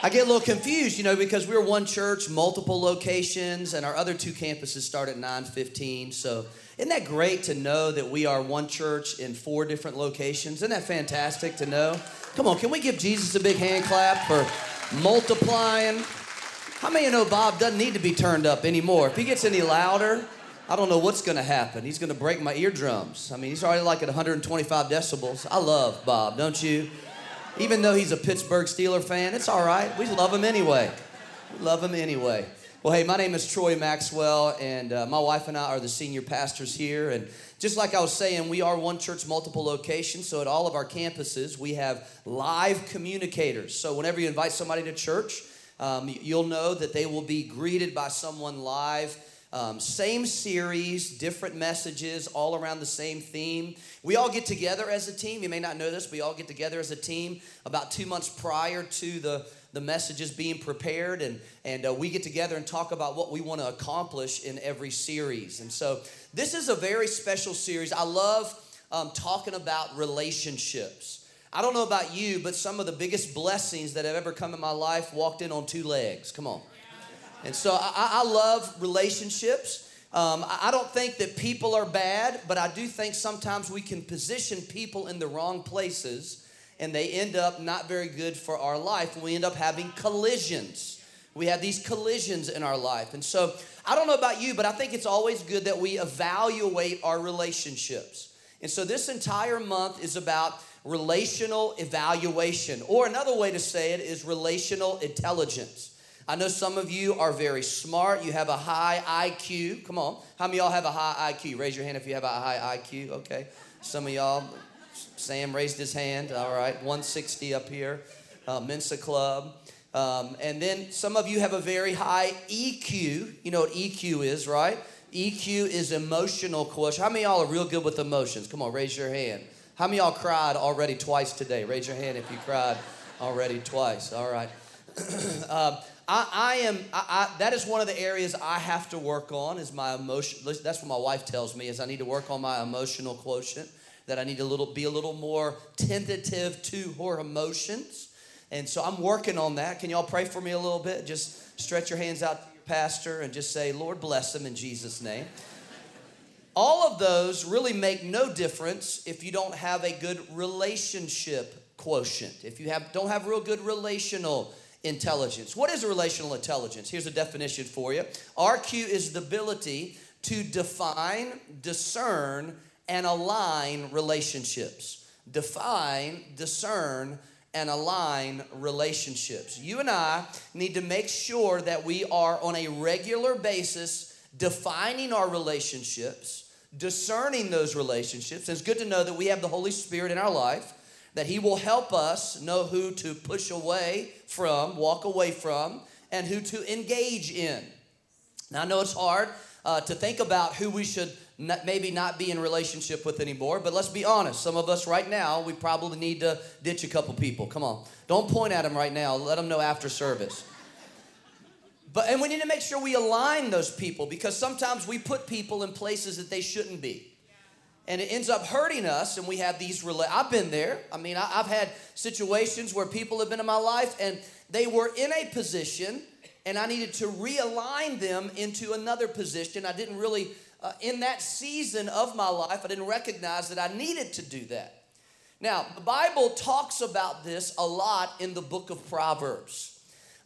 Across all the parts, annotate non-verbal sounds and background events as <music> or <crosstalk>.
I get a little confused, you know, because we're one church, multiple locations, and our other two campuses start at 9:15. So, isn't that great to know that we are one church in four different locations? Isn't that fantastic to know? Come on, can we give Jesus a big hand clap for multiplying? How many of you know Bob doesn't need to be turned up anymore? If he gets any louder, I don't know what's to happen. He's to break my eardrums. I mean, he's already like at 125 decibels. I love Bob, don't you? Even though he's a Pittsburgh Steeler fan, it's all right. We love him anyway. We love him anyway. Well, hey, my name is Troy Maxwell, and uh, my wife and I are the senior pastors here. And just like I was saying, we are one church, multiple locations. So at all of our campuses, we have live communicators. So whenever you invite somebody to church, um, you'll know that they will be greeted by someone live um, same series, different messages, all around the same theme. We all get together as a team. You may not know this, we all get together as a team about two months prior to the, the messages being prepared, and, and uh, we get together and talk about what we want to accomplish in every series. And so, this is a very special series. I love um, talking about relationships. I don't know about you, but some of the biggest blessings that have ever come in my life walked in on two legs. Come on. And so I, I love relationships. Um, I don't think that people are bad, but I do think sometimes we can position people in the wrong places and they end up not very good for our life. We end up having collisions. We have these collisions in our life. And so I don't know about you, but I think it's always good that we evaluate our relationships. And so this entire month is about relational evaluation, or another way to say it is relational intelligence. I know some of you are very smart. You have a high IQ. Come on. How many y'all have a high IQ? Raise your hand if you have a high IQ. Okay. Some of y'all, Sam raised his hand. All right. 160 up here. Uh, Mensa Club. Um, and then some of you have a very high EQ. You know what EQ is, right? EQ is emotional quotient. How many y'all are real good with emotions? Come on, raise your hand. How many y'all cried already twice today? Raise your hand if you cried already twice. All right. <clears throat> um, I, I am, I, I, that is one of the areas I have to work on is my emotion. That's what my wife tells me is I need to work on my emotional quotient, that I need to little, be a little more tentative to her emotions. And so I'm working on that. Can y'all pray for me a little bit? Just stretch your hands out to your pastor and just say, Lord, bless him in Jesus' name. All of those really make no difference if you don't have a good relationship quotient. If you have, don't have real good relational intelligence. What is relational intelligence? Here's a definition for you RQ is the ability to define, discern, and align relationships. Define, discern, and align relationships. You and I need to make sure that we are on a regular basis defining our relationships, discerning those relationships. And it's good to know that we have the Holy Spirit in our life that He will help us know who to push away from, walk away from, and who to engage in. Now, I know it's hard uh, to think about who we should maybe not be in relationship with anymore, but let's be honest. Some of us right now, we probably need to ditch a couple people. Come on. Don't point at them right now. Let them know after service. But, and we need to make sure we align those people because sometimes we put people in places that they shouldn't be and it ends up hurting us and we have these rela- i've been there. I mean I, have had situations where people have been in my life and they were in a position and i needed to realign them into another position. I didn't really uh, in that season of my life i didn't recognize that i needed to do that. Now the bible talks about this a lot in the book of proverbs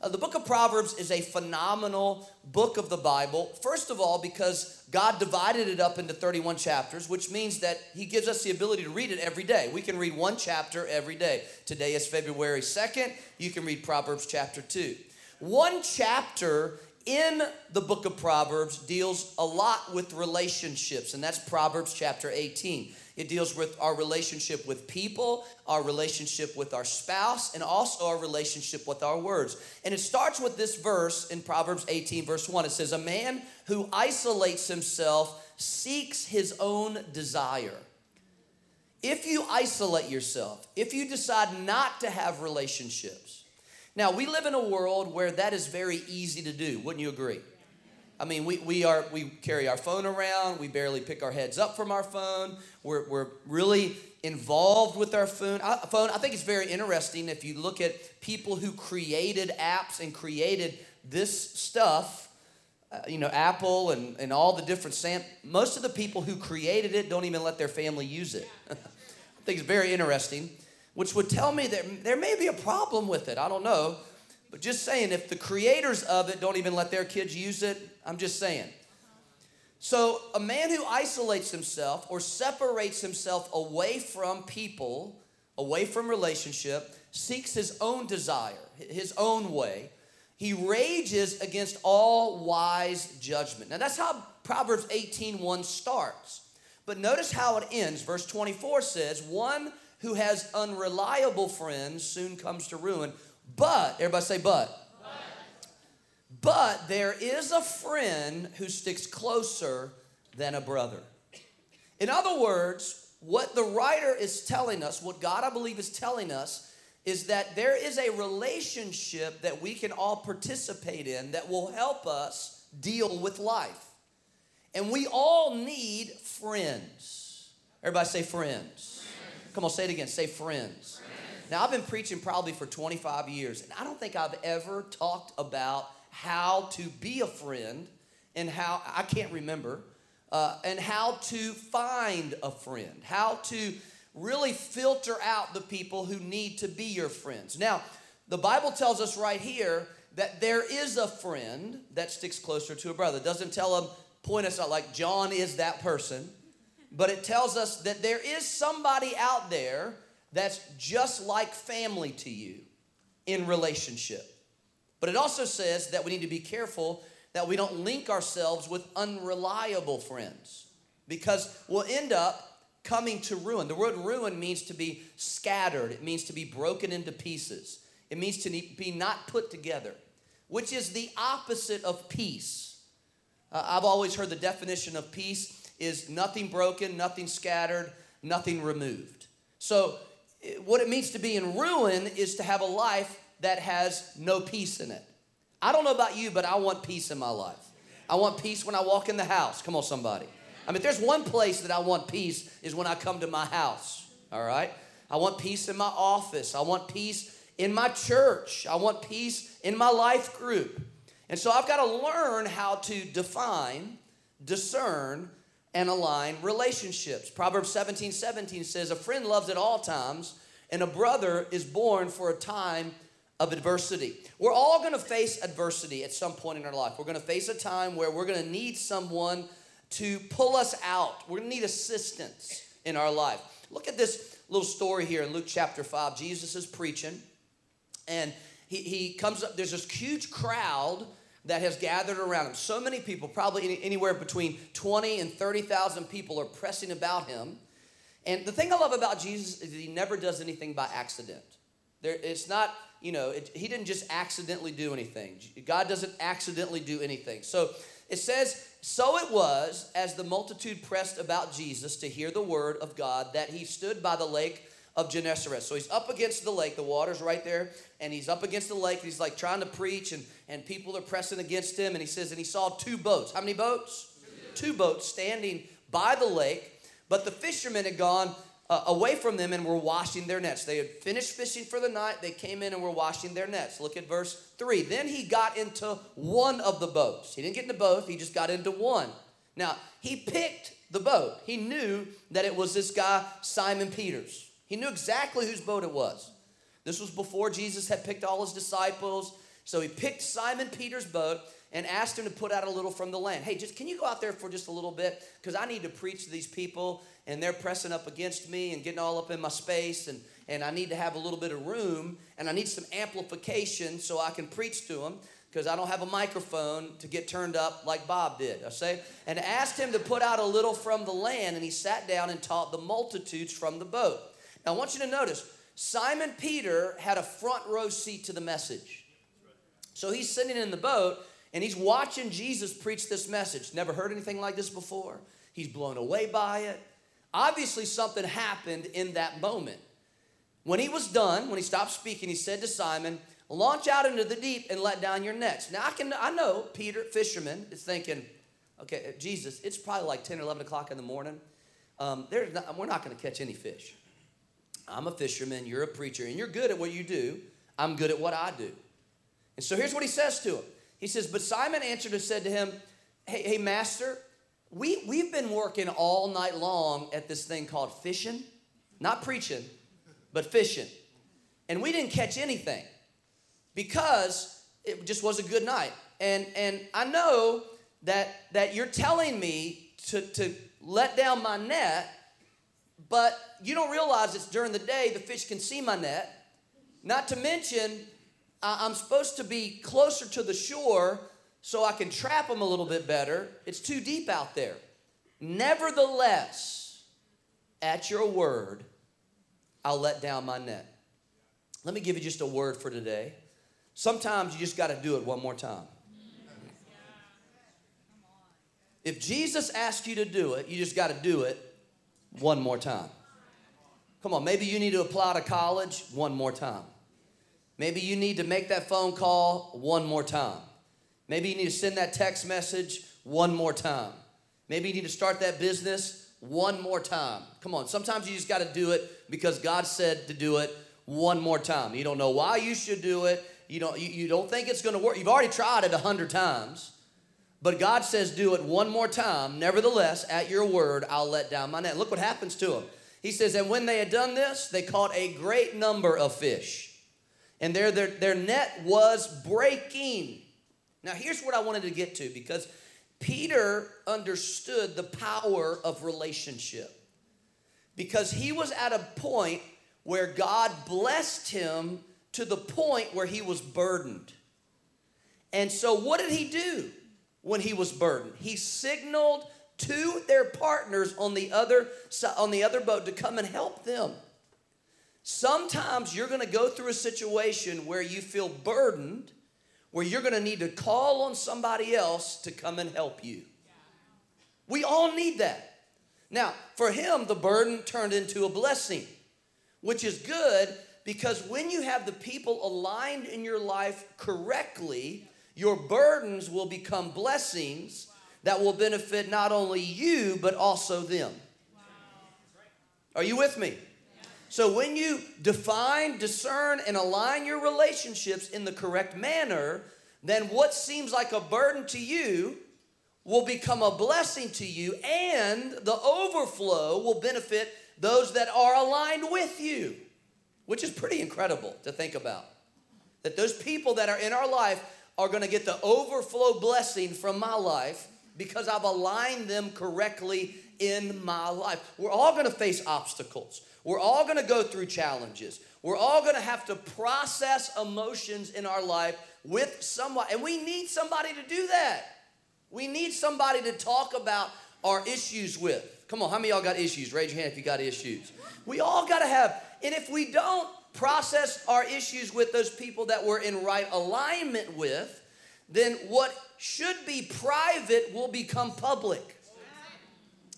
uh, the book of Proverbs is a phenomenal book of the Bible. First of all, because God divided it up into 31 chapters, which means that He gives us the ability to read it every day. We can read one chapter every day. Today is February 2nd. You can read Proverbs chapter 2. One chapter in the book of Proverbs deals a lot with relationships, and that's Proverbs chapter 18. It deals with our relationship with people, our relationship with our spouse, and also our relationship with our words. And it starts with this verse in Proverbs 18, verse 1. It says, A man who isolates himself seeks his own desire. If you isolate yourself, if you decide not to have relationships, now we live in a world where that is very easy to do, wouldn't you agree? I mean, we, we, are, we carry our phone around. We barely pick our heads up from our phone. We're, we're really involved with our phone. I, phone. I think it's very interesting if you look at people who created apps and created this stuff, uh, you know, Apple and, and all the different Sam. Most of the people who created it don't even let their family use it. <laughs> I think it's very interesting, which would tell me that there may be a problem with it. I don't know. But just saying, if the creators of it don't even let their kids use it, I'm just saying. So, a man who isolates himself or separates himself away from people, away from relationship, seeks his own desire, his own way. He rages against all wise judgment. Now, that's how Proverbs 18:1 starts. But notice how it ends. Verse 24 says, One who has unreliable friends soon comes to ruin, but, everybody say, but. But there is a friend who sticks closer than a brother. In other words, what the writer is telling us, what God I believe is telling us, is that there is a relationship that we can all participate in that will help us deal with life. And we all need friends. Everybody say friends. Come on, say it again. Say friends. Now, I've been preaching probably for 25 years, and I don't think I've ever talked about how to be a friend and how, I can't remember, uh, and how to find a friend, how to really filter out the people who need to be your friends. Now, the Bible tells us right here that there is a friend that sticks closer to a brother. It doesn't tell them, point us out like John is that person, but it tells us that there is somebody out there that's just like family to you in relationship. But it also says that we need to be careful that we don't link ourselves with unreliable friends because we'll end up coming to ruin. The word ruin means to be scattered, it means to be broken into pieces, it means to be not put together, which is the opposite of peace. Uh, I've always heard the definition of peace is nothing broken, nothing scattered, nothing removed. So what it means to be in ruin is to have a life that has no peace in it. I don't know about you, but I want peace in my life. I want peace when I walk in the house. Come on, somebody. I mean, there's one place that I want peace is when I come to my house. All right? I want peace in my office. I want peace in my church. I want peace in my life group. And so I've got to learn how to define, discern, and align relationships. Proverbs 17 17 says, A friend loves at all times, and a brother is born for a time of adversity. We're all gonna face adversity at some point in our life. We're gonna face a time where we're gonna need someone to pull us out. We're gonna need assistance in our life. Look at this little story here in Luke chapter 5. Jesus is preaching, and he, he comes up, there's this huge crowd that has gathered around him. So many people, probably anywhere between 20 and 30,000 people are pressing about him. And the thing I love about Jesus is he never does anything by accident. There, it's not, you know, it, he didn't just accidentally do anything. God doesn't accidentally do anything. So it says, So it was as the multitude pressed about Jesus to hear the word of God that he stood by the lake of Gennesaret. So he's up against the lake, the water's right there, and he's up against the lake, and he's like trying to preach, and, and people are pressing against him. And he says, and he saw two boats. How many boats? Two, two boats standing by the lake, but the fishermen had gone uh, away from them and were washing their nets. They had finished fishing for the night, they came in and were washing their nets. Look at verse 3. Then he got into one of the boats. He didn't get into both, he just got into one. Now, he picked the boat. He knew that it was this guy, Simon Peters. He knew exactly whose boat it was. This was before Jesus had picked all his disciples. So he picked Simon Peter's boat and asked him to put out a little from the land. Hey, just can you go out there for just a little bit? Because I need to preach to these people, and they're pressing up against me and getting all up in my space, and, and I need to have a little bit of room, and I need some amplification so I can preach to them. because I don't have a microphone to get turned up like Bob did. I say, and asked him to put out a little from the land, and he sat down and taught the multitudes from the boat. Now I want you to notice Simon Peter had a front row seat to the message. So he's sitting in the boat and he's watching Jesus preach this message. Never heard anything like this before. He's blown away by it. Obviously, something happened in that moment. When he was done, when he stopped speaking, he said to Simon, Launch out into the deep and let down your nets. Now, I, can, I know Peter, fisherman, is thinking, okay, Jesus, it's probably like 10 or 11 o'clock in the morning. Um, not, we're not going to catch any fish. I'm a fisherman, you're a preacher, and you're good at what you do. I'm good at what I do. And so here's what he says to him. He says, But Simon answered and said to him, Hey, hey master, we, we've been working all night long at this thing called fishing, not preaching, but fishing. And we didn't catch anything because it just was a good night. And, and I know that, that you're telling me to, to let down my net, but you don't realize it's during the day the fish can see my net. Not to mention, I'm supposed to be closer to the shore so I can trap them a little bit better. It's too deep out there. Nevertheless, at your word, I'll let down my net. Let me give you just a word for today. Sometimes you just got to do it one more time. If Jesus asks you to do it, you just got to do it one more time. Come on, maybe you need to apply to college one more time. Maybe you need to make that phone call one more time. Maybe you need to send that text message one more time. Maybe you need to start that business one more time. Come on, sometimes you just got to do it because God said to do it one more time. You don't know why you should do it. You don't, you, you don't think it's going to work. You've already tried it a hundred times. But God says, do it one more time. Nevertheless, at your word, I'll let down my net. Look what happens to him. He says, and when they had done this, they caught a great number of fish. And their, their, their net was breaking. Now, here's what I wanted to get to because Peter understood the power of relationship. Because he was at a point where God blessed him to the point where he was burdened. And so, what did he do when he was burdened? He signaled to their partners on the other on the other boat to come and help them. Sometimes you're going to go through a situation where you feel burdened, where you're going to need to call on somebody else to come and help you. We all need that. Now, for him, the burden turned into a blessing, which is good because when you have the people aligned in your life correctly, your burdens will become blessings that will benefit not only you, but also them. Are you with me? So when you define, discern, and align your relationships in the correct manner, then what seems like a burden to you will become a blessing to you, and the overflow will benefit those that are aligned with you, which is pretty incredible to think about. That those people that are in our life are going to get the overflow blessing from my life because I've aligned them correctly in my life. We're all going to face obstacles. We're all going to go through challenges. We're all going to have to process emotions in our life with someone, and we need somebody to do that. We need somebody to talk about our issues with. Come on, how many y'all got issues? Raise your hand if you got issues. We all got to have, and if we don't process our issues with those people that we're in right alignment with, then what should be private will become public.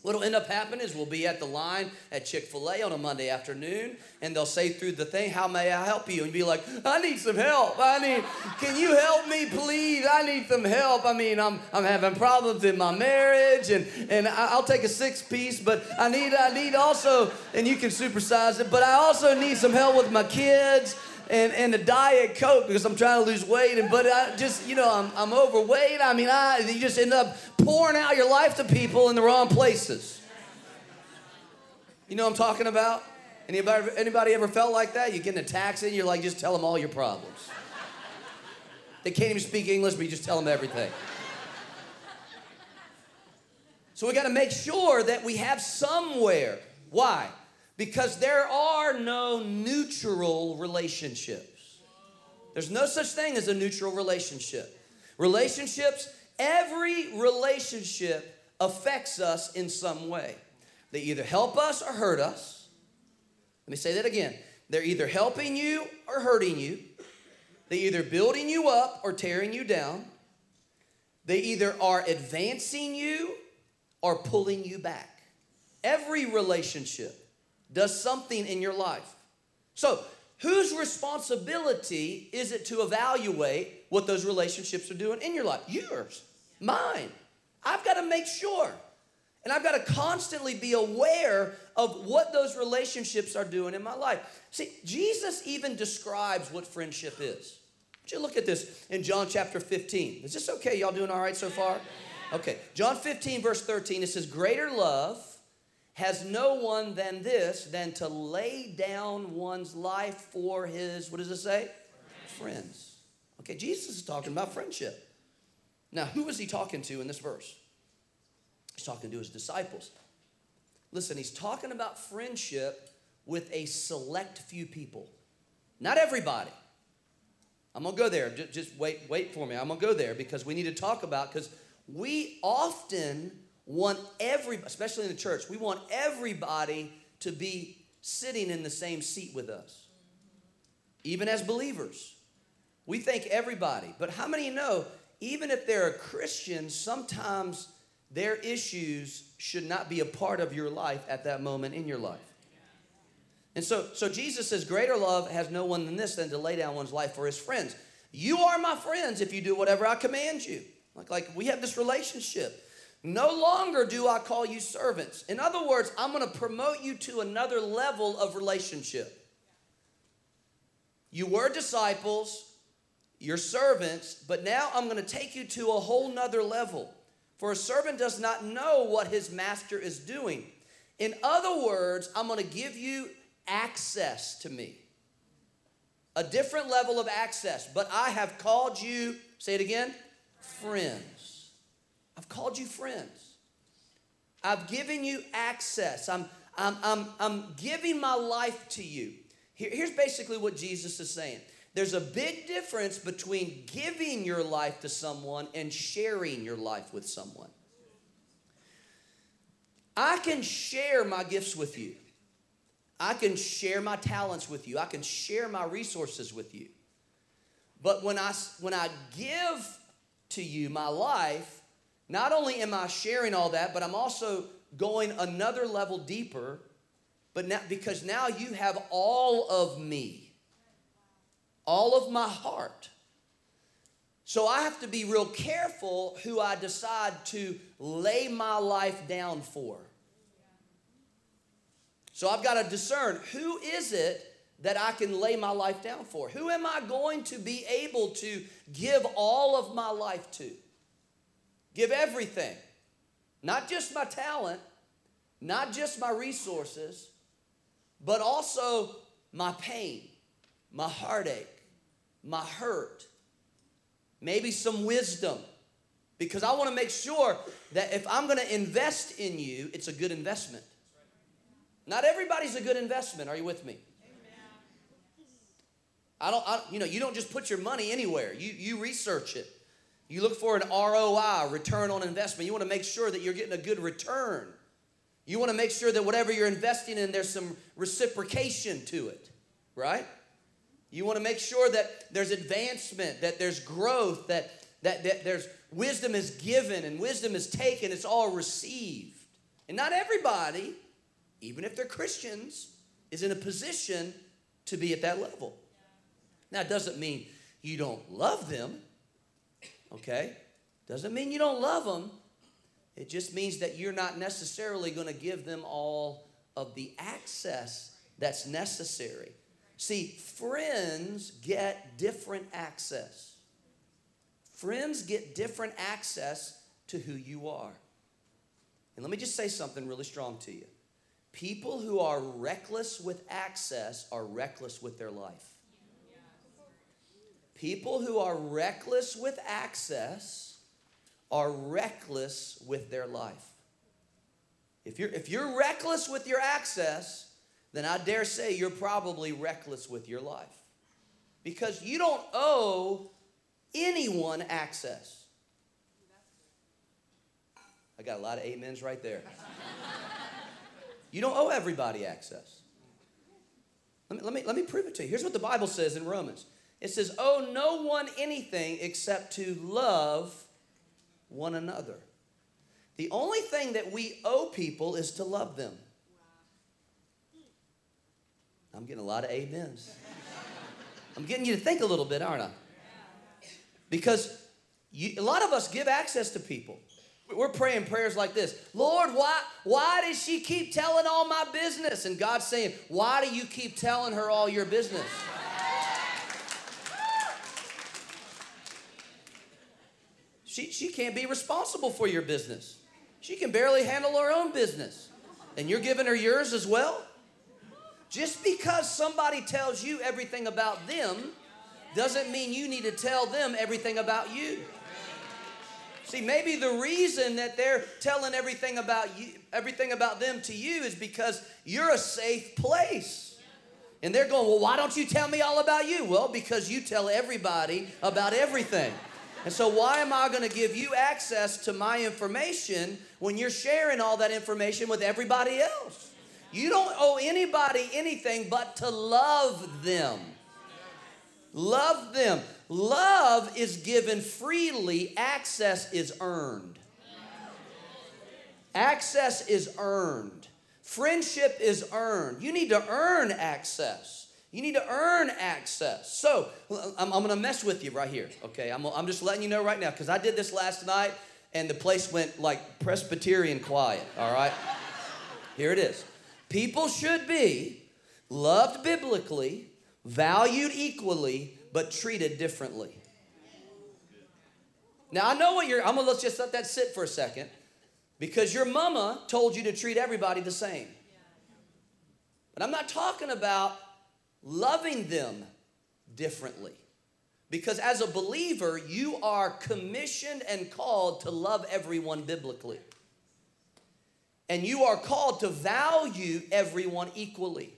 What'll end up happening is we'll be at the line at Chick fil A on a Monday afternoon, and they'll say through the thing, How may I help you? And be like, I need some help. I need, can you help me, please? I need some help. I mean, I'm, I'm having problems in my marriage, and, and I'll take a six piece, but I need, I need also, and you can supersize it, but I also need some help with my kids and, and a diet coke because I'm trying to lose weight and but I just you know I'm, I'm overweight. I mean I you just end up pouring out your life to people in the wrong places. You know I'm talking about? Anybody anybody ever felt like that? You get in a taxi and you're like just tell them all your problems. They can't even speak English but you just tell them everything. So we got to make sure that we have somewhere. Why because there are no neutral relationships. There's no such thing as a neutral relationship. Relationships, every relationship affects us in some way. They either help us or hurt us. Let me say that again. They're either helping you or hurting you. They're either building you up or tearing you down. They either are advancing you or pulling you back. Every relationship does something in your life. So, whose responsibility is it to evaluate what those relationships are doing in your life? Yours, mine. I've got to make sure. And I've got to constantly be aware of what those relationships are doing in my life. See, Jesus even describes what friendship is. Would you look at this in John chapter 15? Is this okay? Y'all doing all right so far? Okay. John 15, verse 13, it says, Greater love has no one than this, than to lay down one's life for his, what does it say? Friends. Okay, Jesus is talking about friendship. Now, who is he talking to in this verse? He's talking to his disciples. Listen, he's talking about friendship with a select few people. Not everybody. I'm gonna go there. Just, just wait, wait for me. I'm gonna go there because we need to talk about because we often want every, especially in the church, we want everybody to be sitting in the same seat with us. Even as believers. We think everybody. But how many know, even if they're a Christian, sometimes their issues should not be a part of your life at that moment in your life. And so, so Jesus says, Greater love has no one than this than to lay down one's life for his friends. You are my friends if you do whatever I command you. Like, like we have this relationship. No longer do I call you servants. In other words, I'm going to promote you to another level of relationship. You were disciples, you're servants, but now I'm going to take you to a whole nother level. For a servant does not know what his master is doing. In other words, I'm going to give you access to me. A different level of access. But I have called you, say it again, friends. I've called you friends. I've given you access. I'm, I'm, I'm, I'm giving my life to you. Here, here's basically what Jesus is saying there's a big difference between giving your life to someone and sharing your life with someone. I can share my gifts with you. I can share my talents with you. I can share my resources with you. But when I, when I give to you my life, not only am I sharing all that, but I'm also going another level deeper, but now because now you have all of me, all of my heart. So I have to be real careful who I decide to lay my life down for. So I've got to discern who is it that I can lay my life down for? Who am I going to be able to give all of my life to? Give everything. Not just my talent, not just my resources, but also my pain, my heartache, my hurt, maybe some wisdom. Because I want to make sure that if I'm going to invest in you, it's a good investment. Not everybody's a good investment. Are you with me? I don't, I, you know, you don't just put your money anywhere. You, you research it. You look for an ROI, return on investment. You want to make sure that you're getting a good return. You want to make sure that whatever you're investing in, there's some reciprocation to it, right? You want to make sure that there's advancement, that there's growth, that, that, that there's wisdom is given and wisdom is taken, it's all received. And not everybody, even if they're Christians, is in a position to be at that level. Now, it doesn't mean you don't love them okay? Doesn't mean you don't love them. It just means that you're not necessarily going to give them all of the access that's necessary. See, friends get different access. Friends get different access to who you are. And let me just say something really strong to you. People who are reckless with access are reckless with their life. People who are reckless with access are reckless with their life. If you're, if you're reckless with your access, then I dare say you're probably reckless with your life. Because you don't owe anyone access. I got a lot of amens right there. You don't owe everybody access. Let me, let, me, let me prove it to you. Here's what the Bible says in Romans it says, Owe no one anything except to love one another. The only thing that we owe people is to love them. I'm getting a lot of amens. I'm getting you to think a little bit, aren't I? Because you, a lot of us give access to people. We're praying prayers like this Lord, why, why does she keep telling all my business? And God's saying, Why do you keep telling her all your business? She, she can't be responsible for your business. She can barely handle her own business. And you're giving her yours as well? Just because somebody tells you everything about them doesn't mean you need to tell them everything about you. See, maybe the reason that they're telling everything about you, everything about them to you is because you're a safe place. And they're going, "Well, why don't you tell me all about you?" Well, because you tell everybody about everything. And so, why am I going to give you access to my information when you're sharing all that information with everybody else? You don't owe anybody anything but to love them. Love them. Love is given freely, access is earned. Access is earned. Friendship is earned. You need to earn access. You need to earn access. So I'm, I'm going to mess with you right here, okay? I'm, I'm just letting you know right now because I did this last night and the place went like Presbyterian quiet, all right? Here it is. People should be loved biblically, valued equally, but treated differently. Now I know what you're, I'm gonna let's just let that sit for a second because your mama told you to treat everybody the same. But I'm not talking about loving them differently. Because as a believer, you are commissioned and called to love everyone biblically. And you are called to value everyone equally,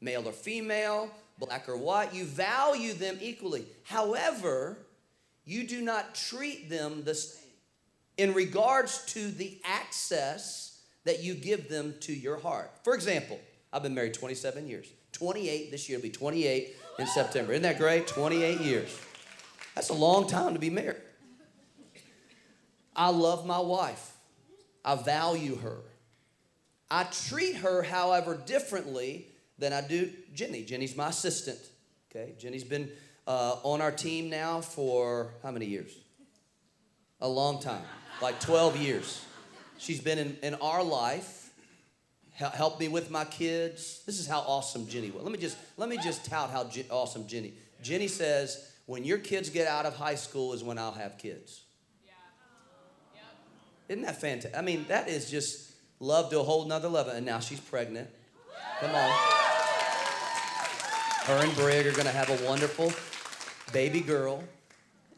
male or female, black or white. You value them equally. However, you do not treat them the same in regards to the access that you give them to your heart. For example, I've been married 27 years. 28 this year, will be 28 in September. Isn't that great? 28 years. That's a long time to be married. I love my wife. I value her. I treat her, however, differently than I do Jenny. Jenny's my assistant. Okay, Jenny's been uh, on our team now for how many years? A long time, like 12 years. She's been in, in our life help me with my kids. This is how awesome Jenny was. Let me just let me just tout how awesome Jenny. Jenny says, "When your kids get out of high school is when I'll have kids." Yeah. Yep. Isn't that fantastic? I mean, that is just love to a whole nother level. And now she's pregnant. Come on. Her and Brig are going to have a wonderful baby girl.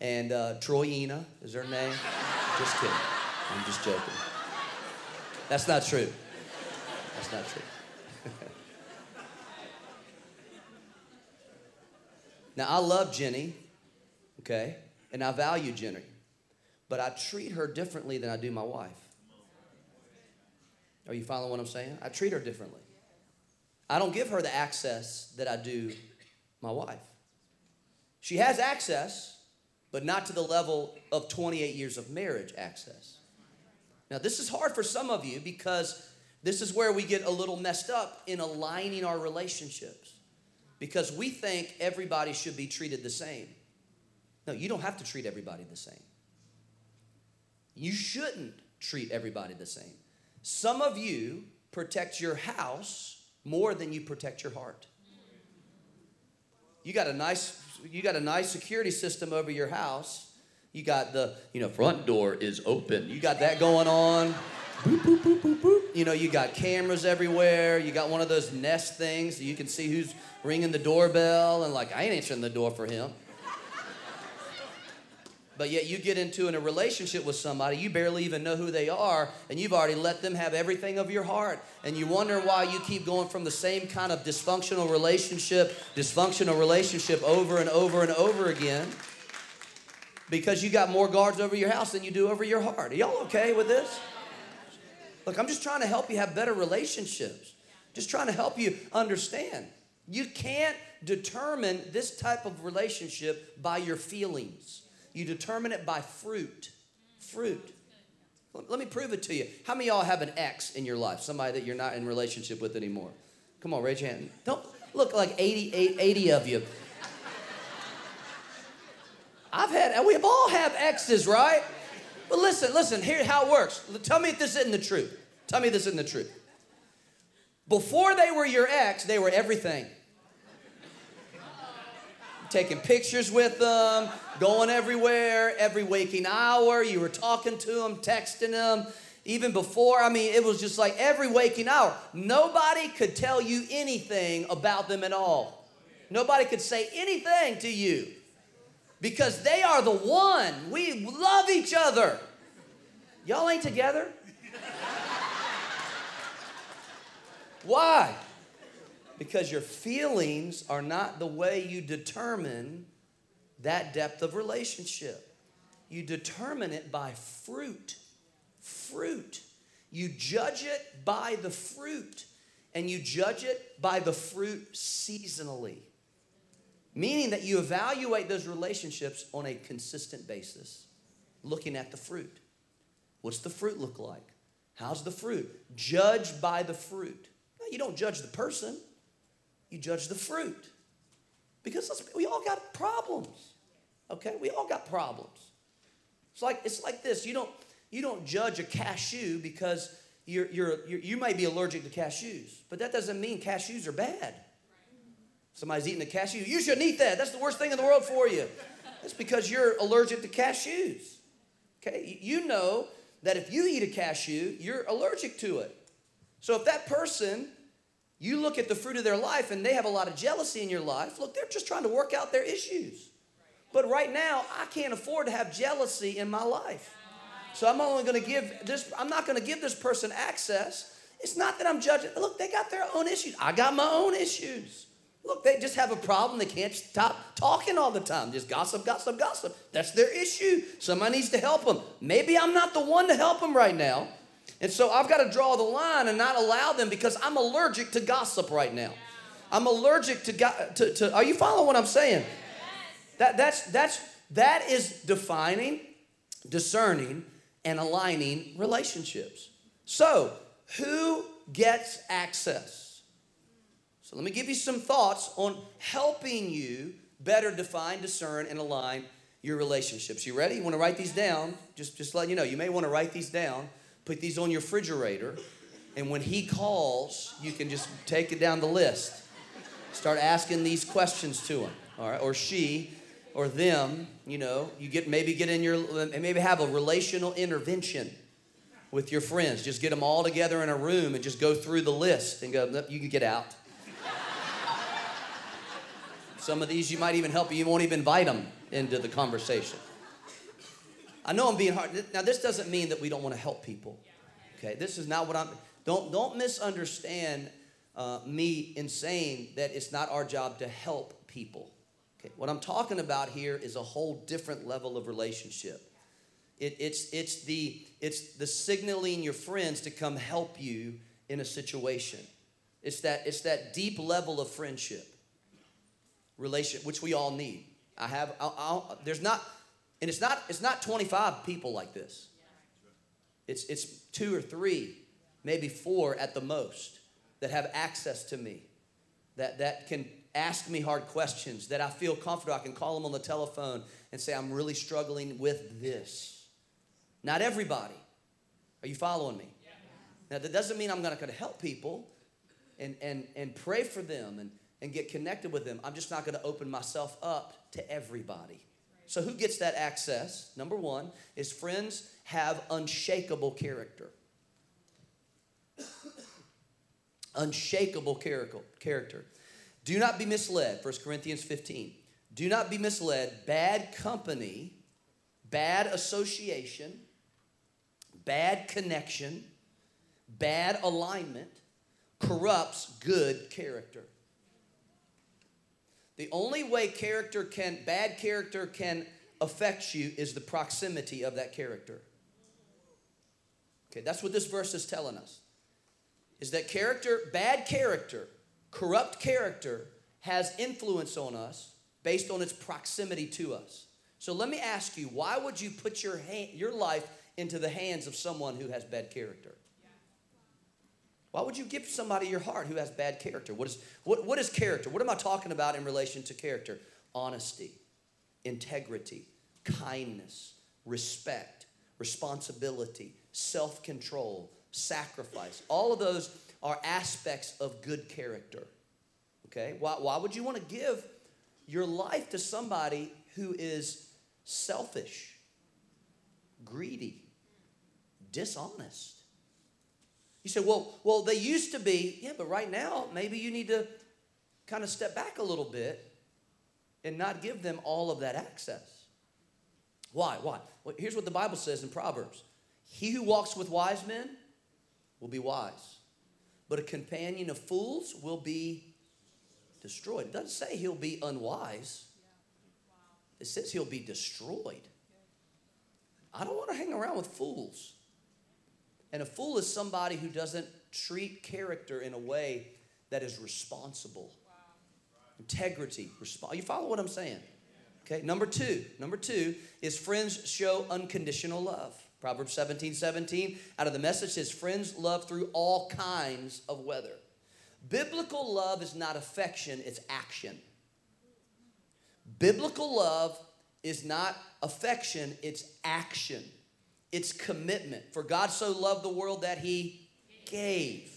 And uh, Troyina is her name. Just kidding. I'm just joking. That's not true. That's not true. <laughs> now, I love Jenny, okay, and I value Jenny, but I treat her differently than I do my wife. Are you following what I'm saying? I treat her differently. I don't give her the access that I do my wife. She has access, but not to the level of 28 years of marriage access. Now, this is hard for some of you because this is where we get a little messed up in aligning our relationships because we think everybody should be treated the same. No, you don't have to treat everybody the same. You shouldn't treat everybody the same. Some of you protect your house more than you protect your heart. You got a nice you got a nice security system over your house. You got the, you know, front door is open. You got that going on. Boop, boop, boop, boop, boop. You know, you got cameras everywhere. You got one of those Nest things so you can see who's ringing the doorbell and like, I ain't answering the door for him. But yet you get into in a relationship with somebody, you barely even know who they are, and you've already let them have everything of your heart. And you wonder why you keep going from the same kind of dysfunctional relationship, dysfunctional relationship over and over and over again. because you got more guards over your house than you do over your heart. Are y'all okay with this? Look, I'm just trying to help you have better relationships. Just trying to help you understand. You can't determine this type of relationship by your feelings. You determine it by fruit. Fruit. Let me prove it to you. How many y'all have an ex in your life? Somebody that you're not in relationship with anymore? Come on, raise your hand. Don't look like 80, 80 of you. I've had, we've all have exes, right? But listen, listen, here how it works. Tell me if this isn't the truth. Tell me this isn't the truth. Before they were your ex, they were everything. Taking pictures with them, going everywhere, every waking hour. You were talking to them, texting them. Even before, I mean, it was just like every waking hour. Nobody could tell you anything about them at all. Nobody could say anything to you because they are the one. We love each other. Y'all ain't together? Why? Because your feelings are not the way you determine that depth of relationship. You determine it by fruit. Fruit. You judge it by the fruit, and you judge it by the fruit seasonally. Meaning that you evaluate those relationships on a consistent basis, looking at the fruit. What's the fruit look like? How's the fruit? Judge by the fruit. You don't judge the person, you judge the fruit. Because we all got problems. Okay? We all got problems. It's like it's like this. You don't you don't judge a cashew because you're, you're, you're, you may be allergic to cashews, but that doesn't mean cashews are bad. Somebody's eating a cashew. You shouldn't eat that. That's the worst thing in the world for you. That's because you're allergic to cashews. Okay? You know that if you eat a cashew, you're allergic to it. So if that person, you look at the fruit of their life and they have a lot of jealousy in your life, look, they're just trying to work out their issues. But right now, I can't afford to have jealousy in my life. So I'm only going to give this, I'm not going to give this person access. It's not that I'm judging. Look, they got their own issues. I got my own issues. Look, they just have a problem. They can't stop talking all the time. Just gossip, gossip, gossip. That's their issue. Somebody needs to help them. Maybe I'm not the one to help them right now. And so I've got to draw the line and not allow them because I'm allergic to gossip right now. I'm allergic to, go- to, to are you following what I'm saying? That, that's, that's, that is defining, discerning, and aligning relationships. So, who gets access? So, let me give you some thoughts on helping you better define, discern, and align your relationships. You ready? You want to write these down? Just, just let you know. You may want to write these down, put these on your refrigerator, and when he calls, you can just take it down the list. Start asking these questions to him, all right, or she, or them, you know, you get maybe get in your and maybe have a relational intervention with your friends. Just get them all together in a room and just go through the list and go, you can get out. Some of these you might even help you. You won't even invite them into the conversation. I know I'm being hard. Now this doesn't mean that we don't want to help people. Okay, this is not what I'm. Don't don't misunderstand uh, me in saying that it's not our job to help people. Okay, what I'm talking about here is a whole different level of relationship. It, it's, it's, the, it's the signaling your friends to come help you in a situation. It's that, it's that deep level of friendship, relationship, which we all need. I have, I'll, I'll, there's not, and it's not, it's not 25 people like this. It's, it's two or three, maybe four at the most, that have access to me, that, that can ask me hard questions, that I feel comfortable. I can call them on the telephone and say, I'm really struggling with this. Not everybody. Are you following me? Yeah. Now, that doesn't mean I'm going to help people and, and, and pray for them and, and get connected with them. I'm just not going to open myself up to everybody. So, who gets that access? Number one is friends have unshakable character. unshakable character. Do not be misled, 1 Corinthians 15. Do not be misled. Bad company, bad association, bad connection, bad alignment corrupts good character. The only way character can, bad character can affect you is the proximity of that character. Okay, that's what this verse is telling us. Is that character, bad character, corrupt character, has influence on us based on its proximity to us. So let me ask you, why would you put your, hand, your life into the hands of someone who has bad character? Why would you give somebody your heart who has bad character? What is, what, what is character? What am I talking about in relation to character? Honesty, integrity, kindness, respect, responsibility, self control, sacrifice. All of those are aspects of good character. Okay? Why, why would you want to give your life to somebody who is selfish, greedy, dishonest? You say, well, well, they used to be, yeah, but right now, maybe you need to kind of step back a little bit and not give them all of that access. Why? Why? Well, here's what the Bible says in Proverbs He who walks with wise men will be wise, but a companion of fools will be destroyed. It doesn't say he'll be unwise, it says he'll be destroyed. I don't want to hang around with fools. And a fool is somebody who doesn't treat character in a way that is responsible. Integrity, resp- you follow what I'm saying? Okay, number two. Number two is friends show unconditional love. Proverbs 17, 17, out of the message says, Friends love through all kinds of weather. Biblical love is not affection, it's action. Biblical love is not affection, it's action. It's commitment. For God so loved the world that he gave.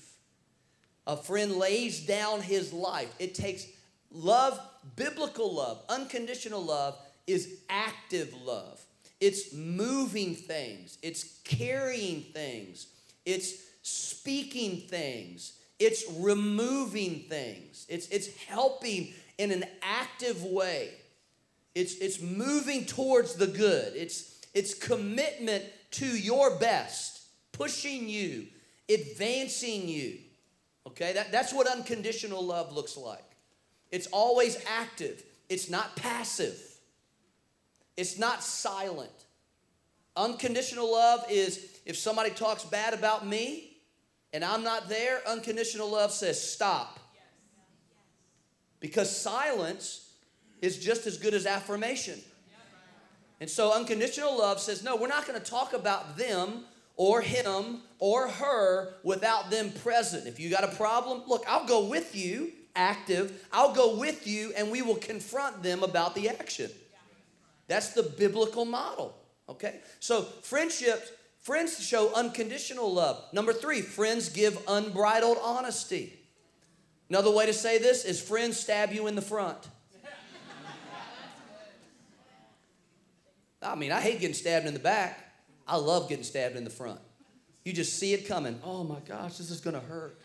A friend lays down his life. It takes love, biblical love, unconditional love is active love. It's moving things, it's carrying things, it's speaking things, it's removing things, it's, it's helping in an active way. It's, it's moving towards the good. It's, it's commitment to your best, pushing you, advancing you. Okay, that, that's what unconditional love looks like. It's always active, it's not passive, it's not silent. Unconditional love is if somebody talks bad about me and I'm not there, unconditional love says stop. Because silence is just as good as affirmation. And so unconditional love says, no, we're not going to talk about them or him or her without them present. If you got a problem, look, I'll go with you, active. I'll go with you and we will confront them about the action. That's the biblical model. Okay? So friendships, friends show unconditional love. Number three, friends give unbridled honesty. Another way to say this is friends stab you in the front. I mean, I hate getting stabbed in the back. I love getting stabbed in the front. You just see it coming. Oh my gosh, this is going to hurt.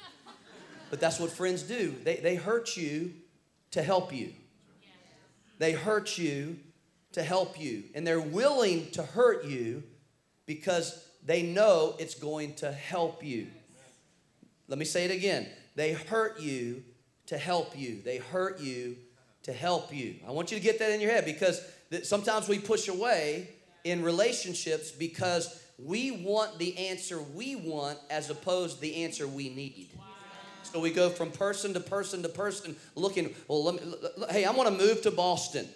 But that's what friends do. They, they hurt you to help you. They hurt you to help you. And they're willing to hurt you because they know it's going to help you. Let me say it again. They hurt you to help you. They hurt you to help you. I want you to get that in your head because sometimes we push away in relationships because we want the answer we want as opposed to the answer we need. So we go from person to person to person looking, well, let me, hey, I want to move to Boston.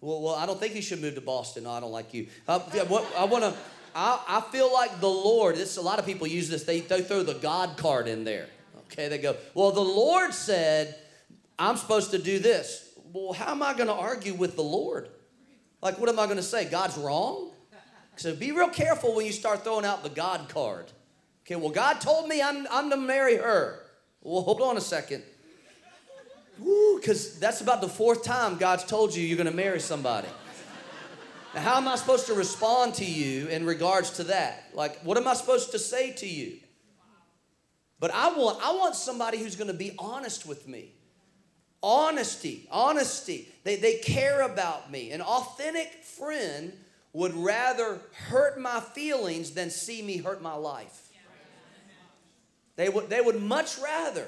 Well, well, I don't think you should move to Boston. No, I don't like you. Uh, I want to, I, I feel like the Lord, this, a lot of people use this, they, they throw the God card in there. Okay, they go, well, the Lord said, I'm supposed to do this. Well, how am I going to argue with the Lord? Like, what am I going to say? God's wrong? So be real careful when you start throwing out the God card. Okay, well, God told me I'm, I'm to marry her. Well, hold on a second. Woo, because that's about the fourth time God's told you you're going to marry somebody. Now, how am I supposed to respond to you in regards to that? Like, what am I supposed to say to you? But I want, I want somebody who's going to be honest with me. Honesty, honesty. They, they care about me. An authentic friend would rather hurt my feelings than see me hurt my life. They would, they would much rather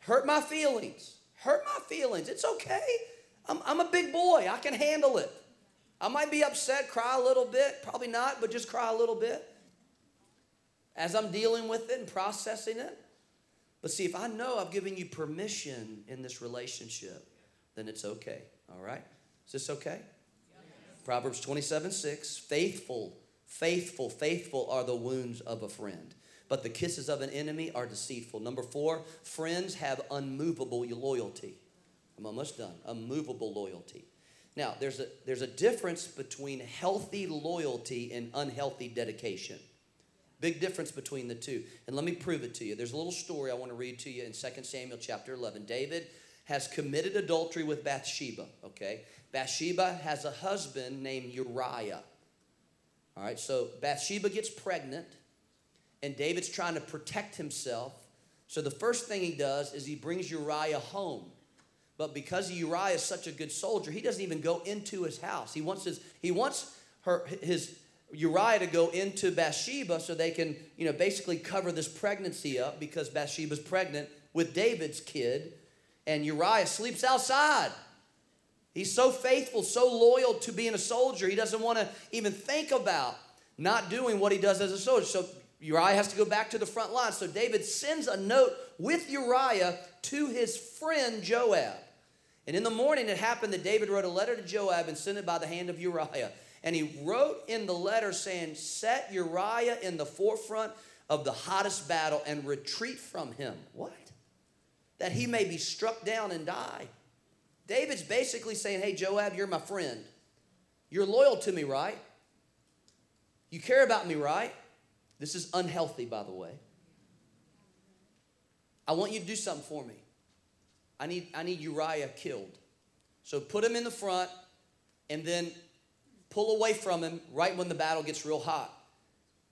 hurt my feelings. Hurt my feelings. It's okay. I'm, I'm a big boy. I can handle it. I might be upset, cry a little bit, probably not, but just cry a little bit as I'm dealing with it and processing it. But see, if I know I've given you permission in this relationship, then it's okay. All right? Is this okay? Proverbs 27 6. Faithful, faithful, faithful are the wounds of a friend, but the kisses of an enemy are deceitful. Number four, friends have unmovable loyalty. I'm almost done. Unmovable loyalty. Now, there's a, there's a difference between healthy loyalty and unhealthy dedication. Big difference between the two. And let me prove it to you. There's a little story I want to read to you in 2 Samuel chapter 11. David has committed adultery with Bathsheba, okay? Bathsheba has a husband named Uriah. All right, so Bathsheba gets pregnant, and David's trying to protect himself. So the first thing he does is he brings Uriah home. But because Uriah is such a good soldier, he doesn't even go into his house. He wants his he wants her his Uriah to go into Bathsheba so they can, you know, basically cover this pregnancy up because Bathsheba's pregnant with David's kid, and Uriah sleeps outside. He's so faithful, so loyal to being a soldier, he doesn't want to even think about not doing what he does as a soldier. So Uriah has to go back to the front line. So David sends a note with Uriah to his friend Joab. And in the morning, it happened that David wrote a letter to Joab and sent it by the hand of Uriah. And he wrote in the letter saying, Set Uriah in the forefront of the hottest battle and retreat from him. What? That he may be struck down and die. David's basically saying, Hey, Joab, you're my friend. You're loyal to me, right? You care about me, right? This is unhealthy, by the way. I want you to do something for me. I need, I need Uriah killed. So put him in the front and then pull away from him right when the battle gets real hot.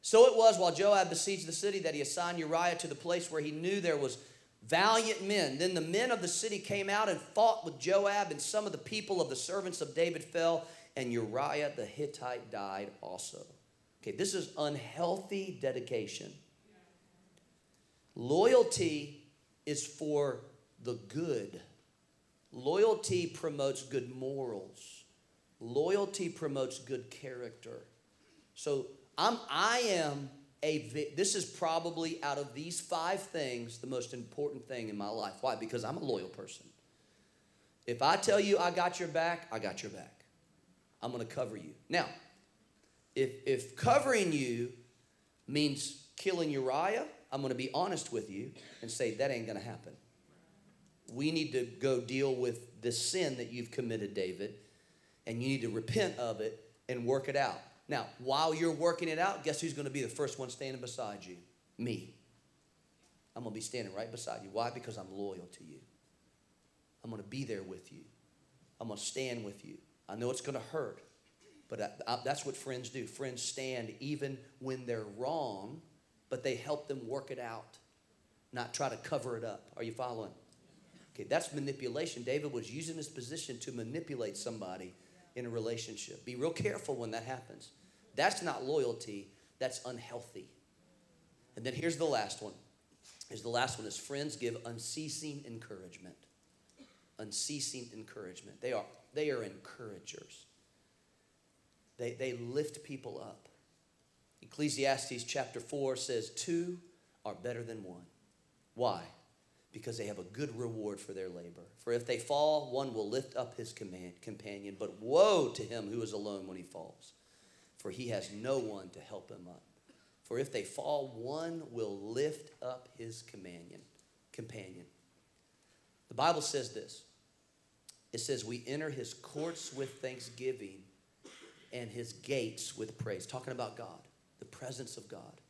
So it was while Joab besieged the city that he assigned Uriah to the place where he knew there was valiant men. Then the men of the city came out and fought with Joab, and some of the people of the servants of David fell, and Uriah the Hittite died also. Okay, this is unhealthy dedication. Loyalty is for the good. Loyalty promotes good morals. Loyalty promotes good character. So I'm I am a this is probably out of these five things the most important thing in my life. Why? Because I'm a loyal person. If I tell you I got your back, I got your back. I'm going to cover you. Now, if if covering you means killing Uriah, I'm going to be honest with you and say that ain't going to happen we need to go deal with the sin that you've committed, David, and you need to repent of it and work it out. Now, while you're working it out, guess who's going to be the first one standing beside you? Me. I'm going to be standing right beside you. Why? Because I'm loyal to you. I'm going to be there with you. I'm going to stand with you. I know it's going to hurt, but I, I, that's what friends do. Friends stand even when they're wrong, but they help them work it out, not try to cover it up. Are you following? Okay, that's manipulation. David was using his position to manipulate somebody in a relationship. Be real careful when that happens. That's not loyalty, that's unhealthy. And then here's the last one. Here's the last one is friends give unceasing encouragement. Unceasing encouragement. They are they are encouragers. They, they lift people up. Ecclesiastes chapter 4 says, Two are better than one. Why? Because they have a good reward for their labor. For if they fall, one will lift up his command, companion, but woe to him who is alone when he falls, for he has no one to help him up. For if they fall, one will lift up his companion. Companion. The Bible says this. It says we enter his courts with thanksgiving and his gates with praise. Talking about God, the presence of God.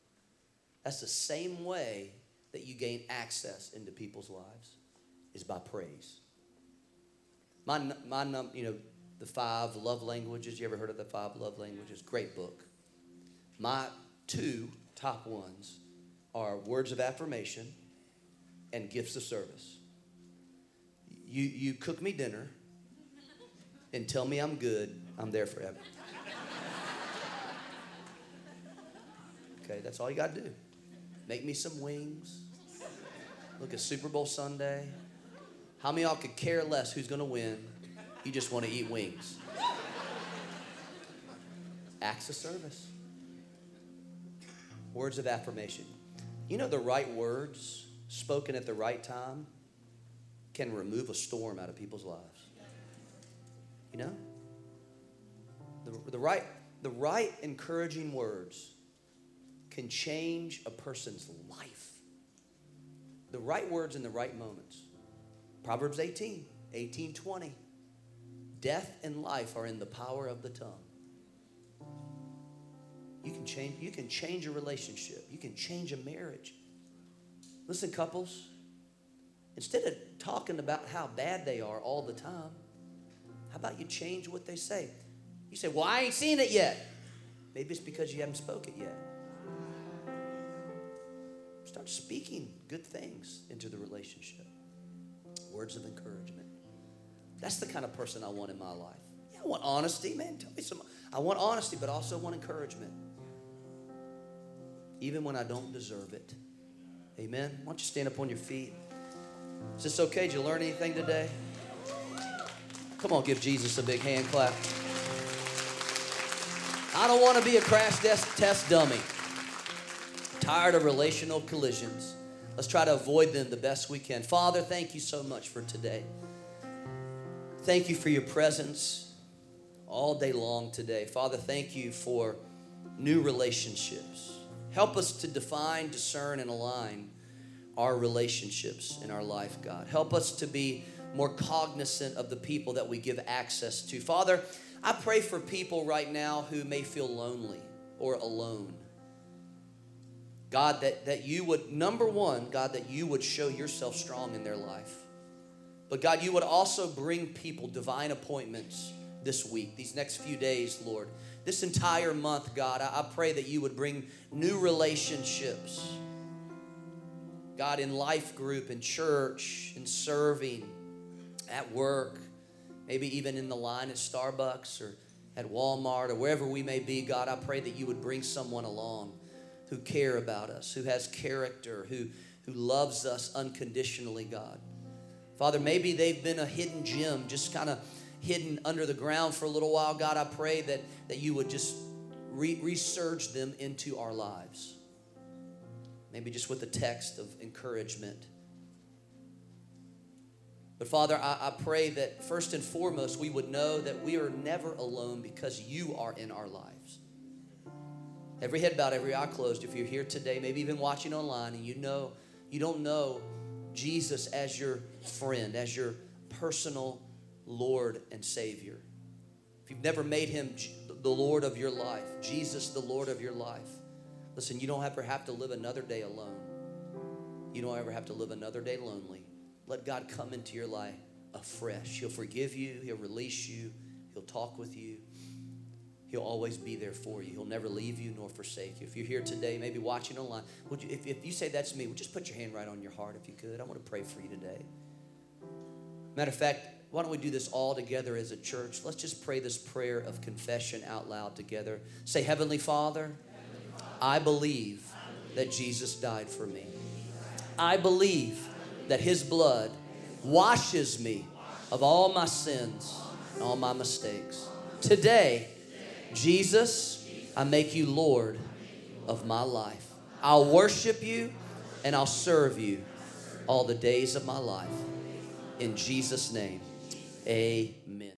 That's the same way that you gain access into people's lives is by praise. My, my num, you know, the five love languages. You ever heard of the five love languages? Great book. My two top ones are words of affirmation and gifts of service. You, you cook me dinner and tell me I'm good, I'm there forever. Okay, that's all you got to do. Make me some wings. Look at Super Bowl Sunday. How many y'all could care less who's to win? You just want to eat wings. Acts of service. Words of affirmation. You know, the right words spoken at the right time can remove a storm out of people's lives. You know? The, the, right, the right encouraging words can change a person's life. The right words in the right moments. Proverbs 18, 18, 20. Death and life are in the power of the tongue. You can change, you can change a relationship. You can change a marriage. Listen, couples, instead of talking about how bad they are all the time, how about you change what they say? You say, Well, I ain't seen it yet. Maybe it's because you haven't spoken it yet. Speaking good things into the relationship. Words of encouragement. That's the kind of person I want in my life. Yeah, I want honesty, man. Tell me some. I want honesty, but also want encouragement. Even when I don't deserve it. Amen. Why don't you stand up on your feet? Is this okay? Did you learn anything today? Come on, give Jesus a big hand clap. I don't want to be a crash test dummy. Tired of relational collisions. Let's try to avoid them the best we can. Father, thank you so much for today. Thank you for your presence all day long today. Father, thank you for new relationships. Help us to define, discern, and align our relationships in our life, God. Help us to be more cognizant of the people that we give access to. Father, I pray for people right now who may feel lonely or alone. God, that, that you would, number one, God, that you would show yourself strong in their life. But God, you would also bring people divine appointments this week, these next few days, Lord this entire month, God, I, I pray that you would bring new relationships. God, in life group, in church, in serving, at work, maybe even in the line at Starbucks or at Walmart or wherever we may be, God, I pray that you would bring someone along who care about us, who has character, who, who loves us unconditionally, God. Father, maybe they've been a hidden gem, just kind of hidden under the ground for a little while. God, I pray that, that you would just re- resurge them into our lives. Maybe just with a text of encouragement. But Father, I, I pray that first and foremost, we would know that we are never alone because you are in our lives. Every head bowed, every eye closed. If you're here today, maybe even watching online, and you know you don't know Jesus as your friend, as your personal Lord and Savior. If you've never made him the Lord of your life, Jesus the Lord of your life, listen, you don't ever have to live another day alone. You don't ever have to live another day lonely. Let God come into your life afresh. He'll forgive you, He'll release you, He'll talk with you. He'll always be there for you. He'll never leave you nor forsake you. If you're here today, maybe watching online, would you, if, if you say that's me, would just put your hand right on your heart if you could? I want to pray for you today. Matter of fact, why don't we do this all together as a church? Let's just pray this prayer of confession out loud together. Say, Heavenly Father, I believe that Jesus died for me. I believe that His blood washes me of all my sins and all my mistakes. Today, Jesus, I make you Lord of my life. I'll worship you and I'll serve you all the days of my life. In Jesus' name. Amen.